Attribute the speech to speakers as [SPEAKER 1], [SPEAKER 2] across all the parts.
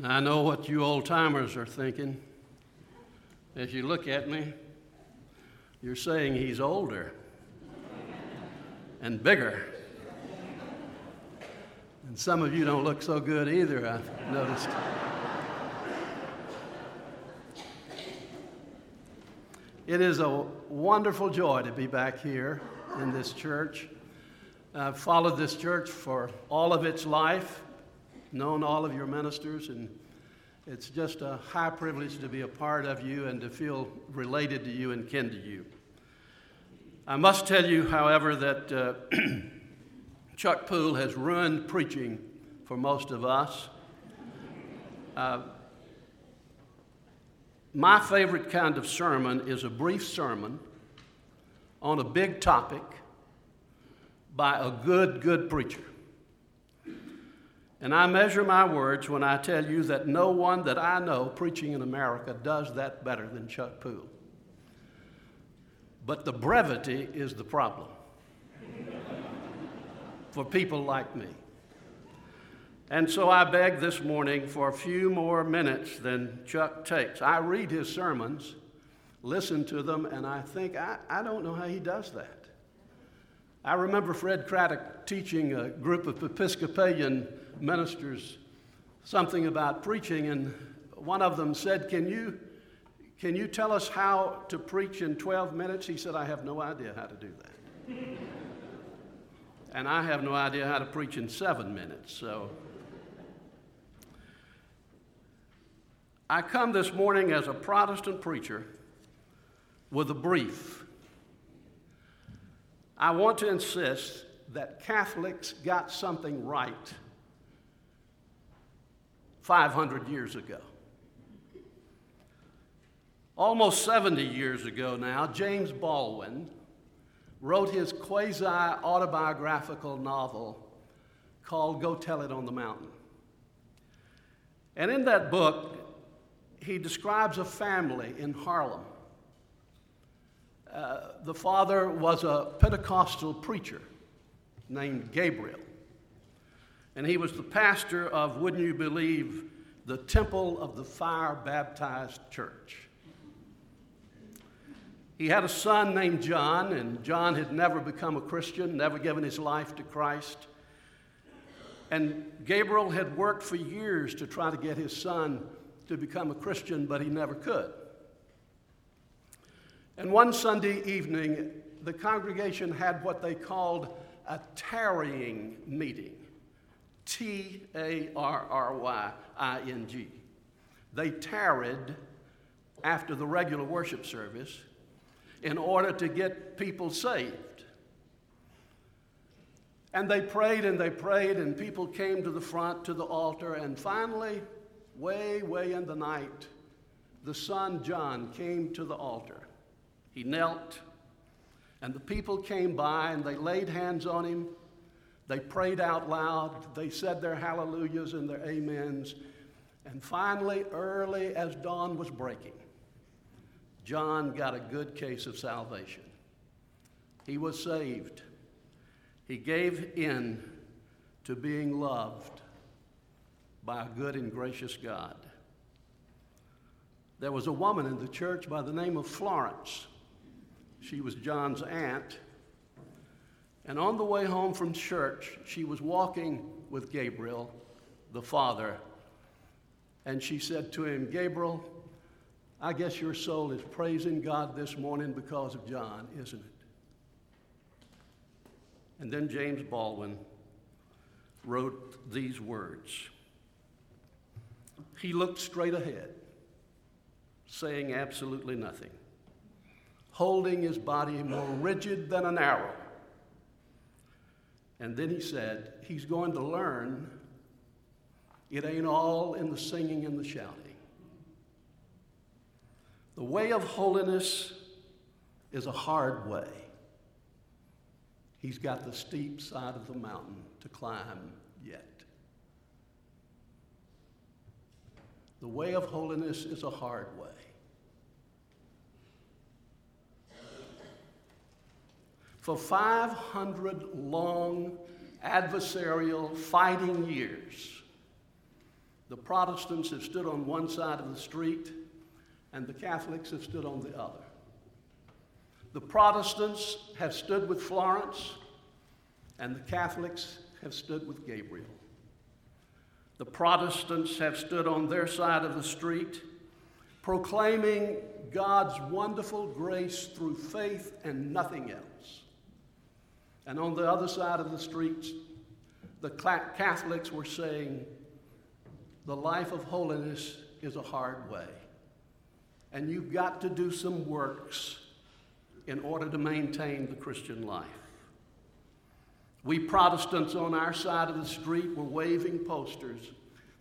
[SPEAKER 1] Now, I know what you old timers are thinking. As you look at me, you're saying he's older and bigger. And some of you don't look so good either, I've noticed. It is a wonderful joy to be back here in this church. I've followed this church for all of its life, known all of your ministers, and it's just a high privilege to be a part of you and to feel related to you and kin to you. I must tell you, however, that uh, Chuck Poole has ruined preaching for most of us. Uh, my favorite kind of sermon is a brief sermon on a big topic by a good, good preacher. And I measure my words when I tell you that no one that I know preaching in America does that better than Chuck Poole. But the brevity is the problem for people like me. And so I beg this morning for a few more minutes than Chuck takes. I read his sermons, listen to them, and I think, I, I don't know how he does that. I remember Fred Craddock teaching a group of Episcopalian ministers something about preaching, and one of them said, Can you, can you tell us how to preach in 12 minutes? He said, I have no idea how to do that. and I have no idea how to preach in seven minutes, so. I come this morning as a Protestant preacher with a brief. I want to insist that Catholics got something right 500 years ago. Almost 70 years ago now, James Baldwin wrote his quasi autobiographical novel called Go Tell It on the Mountain. And in that book, he describes a family in Harlem. Uh, the father was a Pentecostal preacher named Gabriel. And he was the pastor of, wouldn't you believe, the Temple of the Fire Baptized Church. He had a son named John, and John had never become a Christian, never given his life to Christ. And Gabriel had worked for years to try to get his son to become a Christian, but he never could. And one Sunday evening, the congregation had what they called a tarrying meeting T A R R Y I N G. They tarried after the regular worship service in order to get people saved. And they prayed and they prayed, and people came to the front to the altar, and finally, way, way in the night, the son John came to the altar. He knelt, and the people came by and they laid hands on him. They prayed out loud. They said their hallelujahs and their amens. And finally, early as dawn was breaking, John got a good case of salvation. He was saved. He gave in to being loved by a good and gracious God. There was a woman in the church by the name of Florence. She was John's aunt. And on the way home from church, she was walking with Gabriel, the father, and she said to him, Gabriel, I guess your soul is praising God this morning because of John, isn't it? And then James Baldwin wrote these words. He looked straight ahead, saying absolutely nothing, holding his body more rigid than an arrow. And then he said, He's going to learn it ain't all in the singing and the shouting. The way of holiness is a hard way. He's got the steep side of the mountain to climb yet. The way of holiness is a hard way. For 500 long adversarial fighting years, The Protestants have stood on one side of the street, and the Catholics have stood on the other. The Protestants have stood with Florence, and the Catholics have stood with Gabriel. The Protestants have stood on their side of the street, proclaiming God's wonderful grace through faith and nothing else. And on the other side of the street, the Catholics were saying, the life of holiness is a hard way. And you've got to do some works in order to maintain the Christian life. We Protestants on our side of the street were waving posters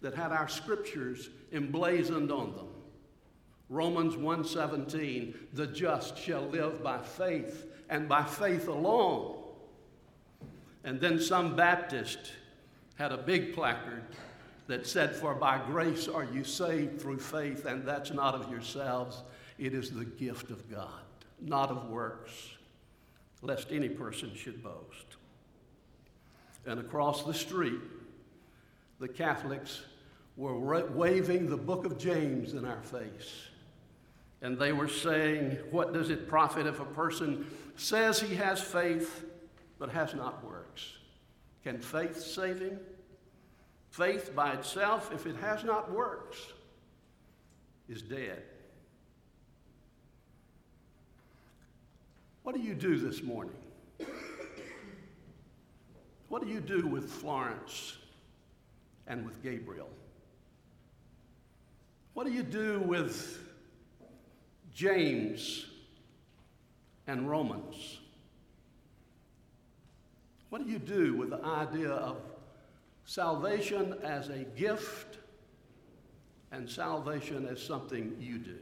[SPEAKER 1] that had our scriptures emblazoned on them. Romans 1:17, the just shall live by faith and by faith alone. And then some Baptist had a big placard that said, For by grace are you saved through faith, and that's not of yourselves, it is the gift of God, not of works, lest any person should boast. And across the street, the Catholics were waving the book of James in our face. And they were saying, What does it profit if a person says he has faith but has not works? Can faith save him? Faith by itself, if it has not works, is dead. What do you do this morning? What do you do with Florence and with Gabriel? What do you do with James and Romans? What do you do with the idea of salvation as a gift and salvation as something you do.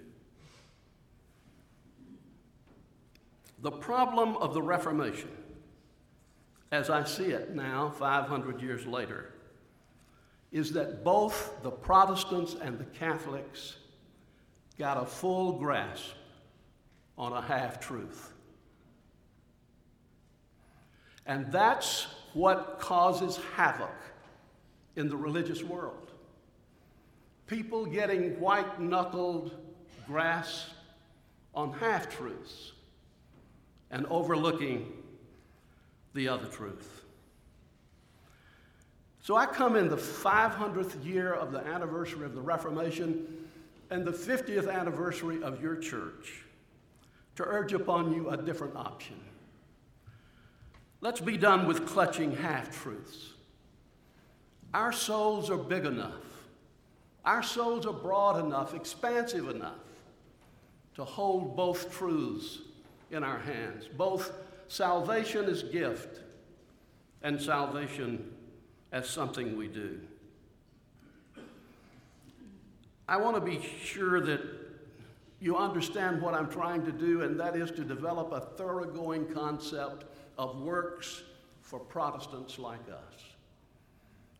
[SPEAKER 1] The problem of the Reformation, as I see it now, 500 years later, is that both the Protestants and the Catholics got a full grasp on a half truth. And that's what causes havoc in the religious world. People getting white knuckled grasp on half truths and overlooking the other truth. So I come in the 500th year of the anniversary of the Reformation and the 50th anniversary of your church to urge upon you a different option. Let's be done with clutching half truths. Our souls are big enough. Our souls are broad enough, expansive enough to hold both truths in our hands both salvation as gift and salvation as something we do. I want to be sure that you understand what I'm trying to do, and that is to develop a thoroughgoing concept of works for Protestants like us.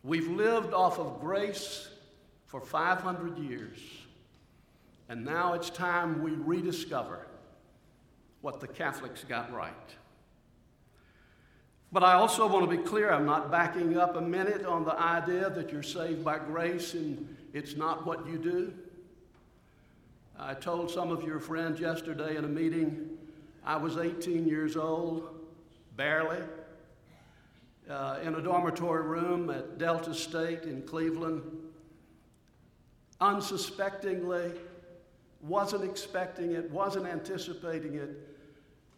[SPEAKER 1] We've lived off of grace for 500 years, and now it's time we rediscover what the Catholics got right. But I also want to be clear I'm not backing up a minute on the idea that you're saved by grace and it's not what you do. I told some of your friends yesterday in a meeting I was 18 years old, barely uh, in a dormitory room at Delta State in Cleveland, unsuspectingly, wasn't expecting it, wasn't anticipating it,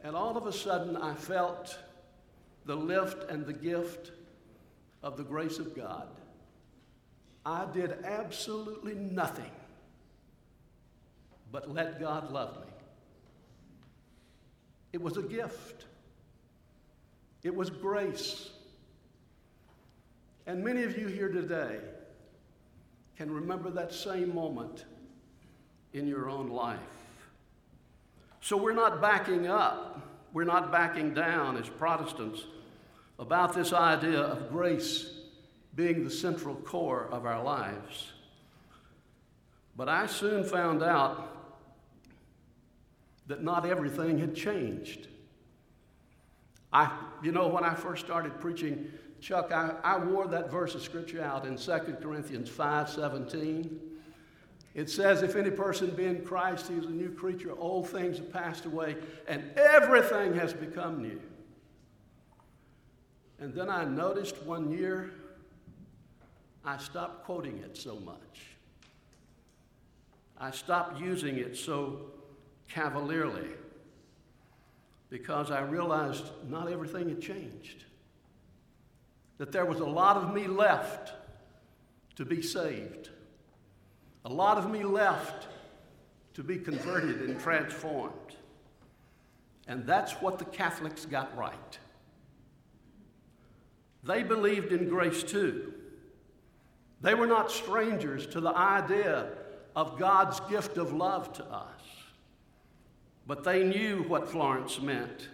[SPEAKER 1] and all of a sudden I felt the lift and the gift of the grace of God. I did absolutely nothing but let God love me. It was a gift. It was grace. And many of you here today can remember that same moment in your own life. So we're not backing up, we're not backing down as Protestants about this idea of grace being the central core of our lives. But I soon found out that not everything had changed. I, you know, when I first started preaching Chuck, I, I wore that verse of scripture out in 2 Corinthians 5 17. It says, If any person be in Christ, he is a new creature. Old things have passed away, and everything has become new. And then I noticed one year I stopped quoting it so much. I stopped using it so cavalierly because I realized not everything had changed. That there was a lot of me left to be saved, a lot of me left to be converted and transformed. And that's what the Catholics got right. They believed in grace too. They were not strangers to the idea of God's gift of love to us. But they knew what Florence meant.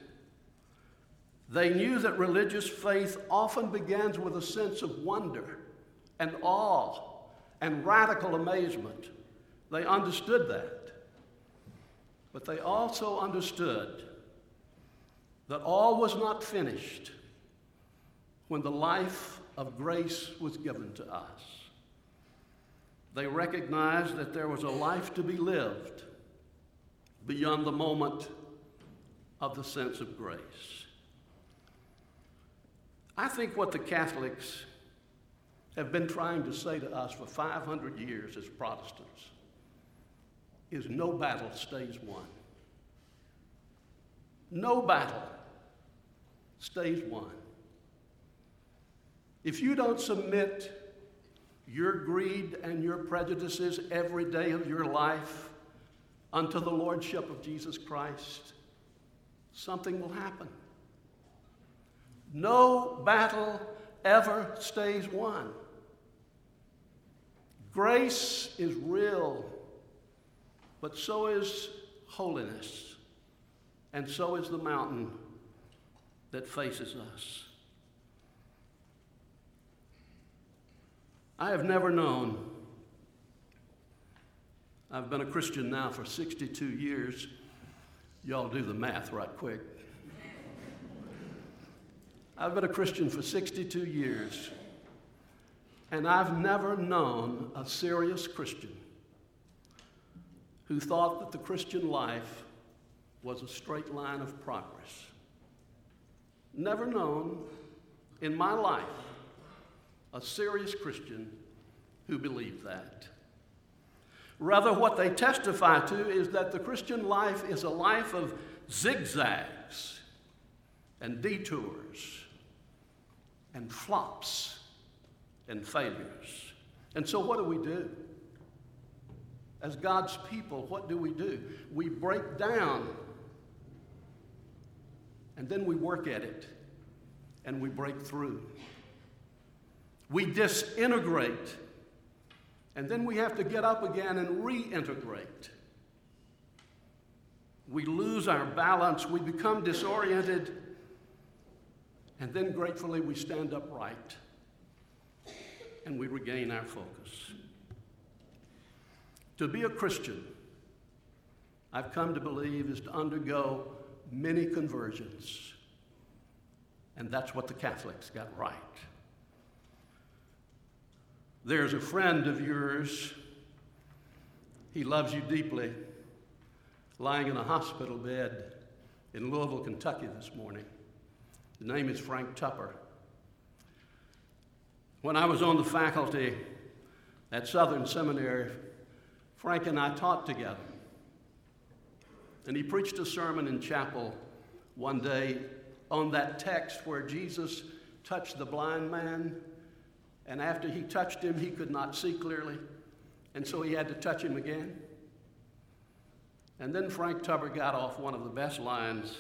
[SPEAKER 1] They knew that religious faith often begins with a sense of wonder and awe and radical amazement. They understood that. But they also understood that all was not finished when the life of grace was given to us. They recognized that there was a life to be lived beyond the moment of the sense of grace. I think what the Catholics have been trying to say to us for 500 years as Protestants is no battle stays won. No battle stays won. If you don't submit your greed and your prejudices every day of your life unto the Lordship of Jesus Christ, something will happen. No battle ever stays won. Grace is real, but so is holiness, and so is the mountain that faces us. I have never known I've been a Christian now for 62 years. Y'all do the math right quick. I've been a Christian for 62 years, and I've never known a serious Christian who thought that the Christian life was a straight line of progress. Never known in my life a serious Christian who believed that. Rather, what they testify to is that the Christian life is a life of zigzags and detours and flops and failures. And so, what do we do? As God's people, what do we do? We break down and then we work at it and we break through. We disintegrate and then we have to get up again and reintegrate. We lose our balance, we become disoriented, and then gratefully we stand upright and we regain our focus. To be a Christian, I've come to believe, is to undergo many conversions. And that's what the Catholics got right. There's a friend of yours, he loves you deeply, lying in a hospital bed in Louisville, Kentucky this morning. The name is Frank Tupper. When I was on the faculty at Southern Seminary, Frank and I taught together. And he preached a sermon in chapel one day on that text where Jesus touched the blind man and after he touched him, he could not see clearly. And so he had to touch him again. And then Frank Tupper got off one of the best lines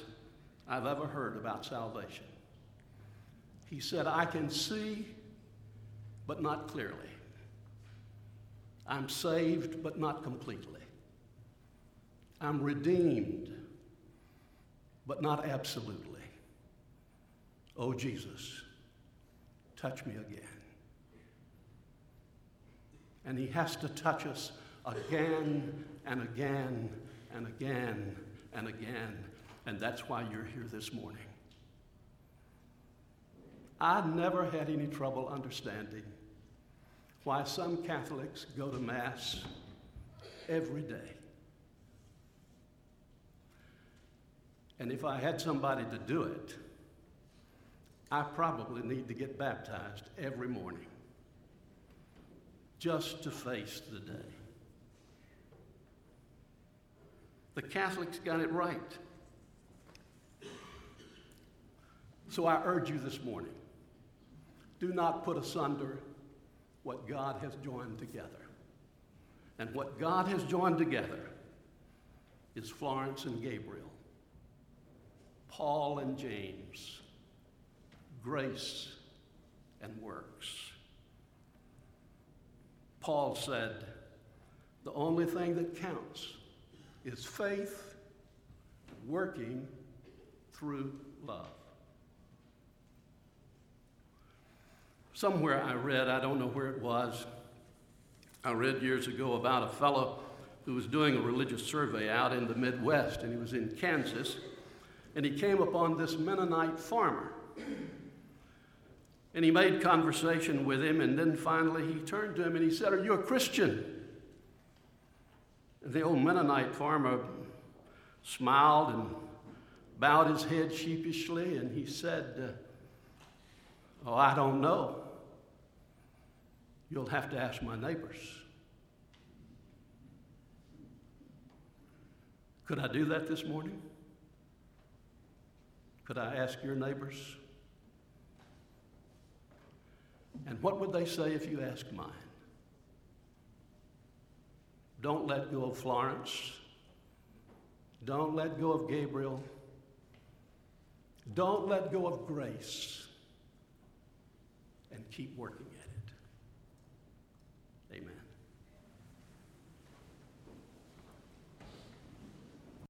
[SPEAKER 1] I've ever heard about salvation. He said, I can see, but not clearly. I'm saved, but not completely. I'm redeemed, but not absolutely. Oh, Jesus, touch me again and He has to touch us again and again and again and again. And that's why you're here this morning. I never had any trouble understanding why some Catholics go to Mass every day. And if I had somebody to do it, I probably need to get baptized every morning just to face the day. The Catholics got it right. So I urge you this morning do not put asunder what God has joined together. And what God has joined together is Florence and Gabriel, Paul and James, grace and works. Paul said, the only thing that counts is faith working through love. Somewhere I read, I don't know where it was, I read years ago about a fellow who was doing a religious survey out in the Midwest, and he was in Kansas, and he came upon this Mennonite farmer. And he made conversation with him, and then finally he turned to him and he said, Are you a Christian? And the old Mennonite farmer smiled and bowed his head sheepishly, and he said, uh, Oh, I don't know. You'll have to ask my neighbors. Could I do that this morning? Could I ask your neighbors? And what would they say if you asked mine? Don't let go of Florence. Don't let go of Gabriel. Don't let go of grace. And keep working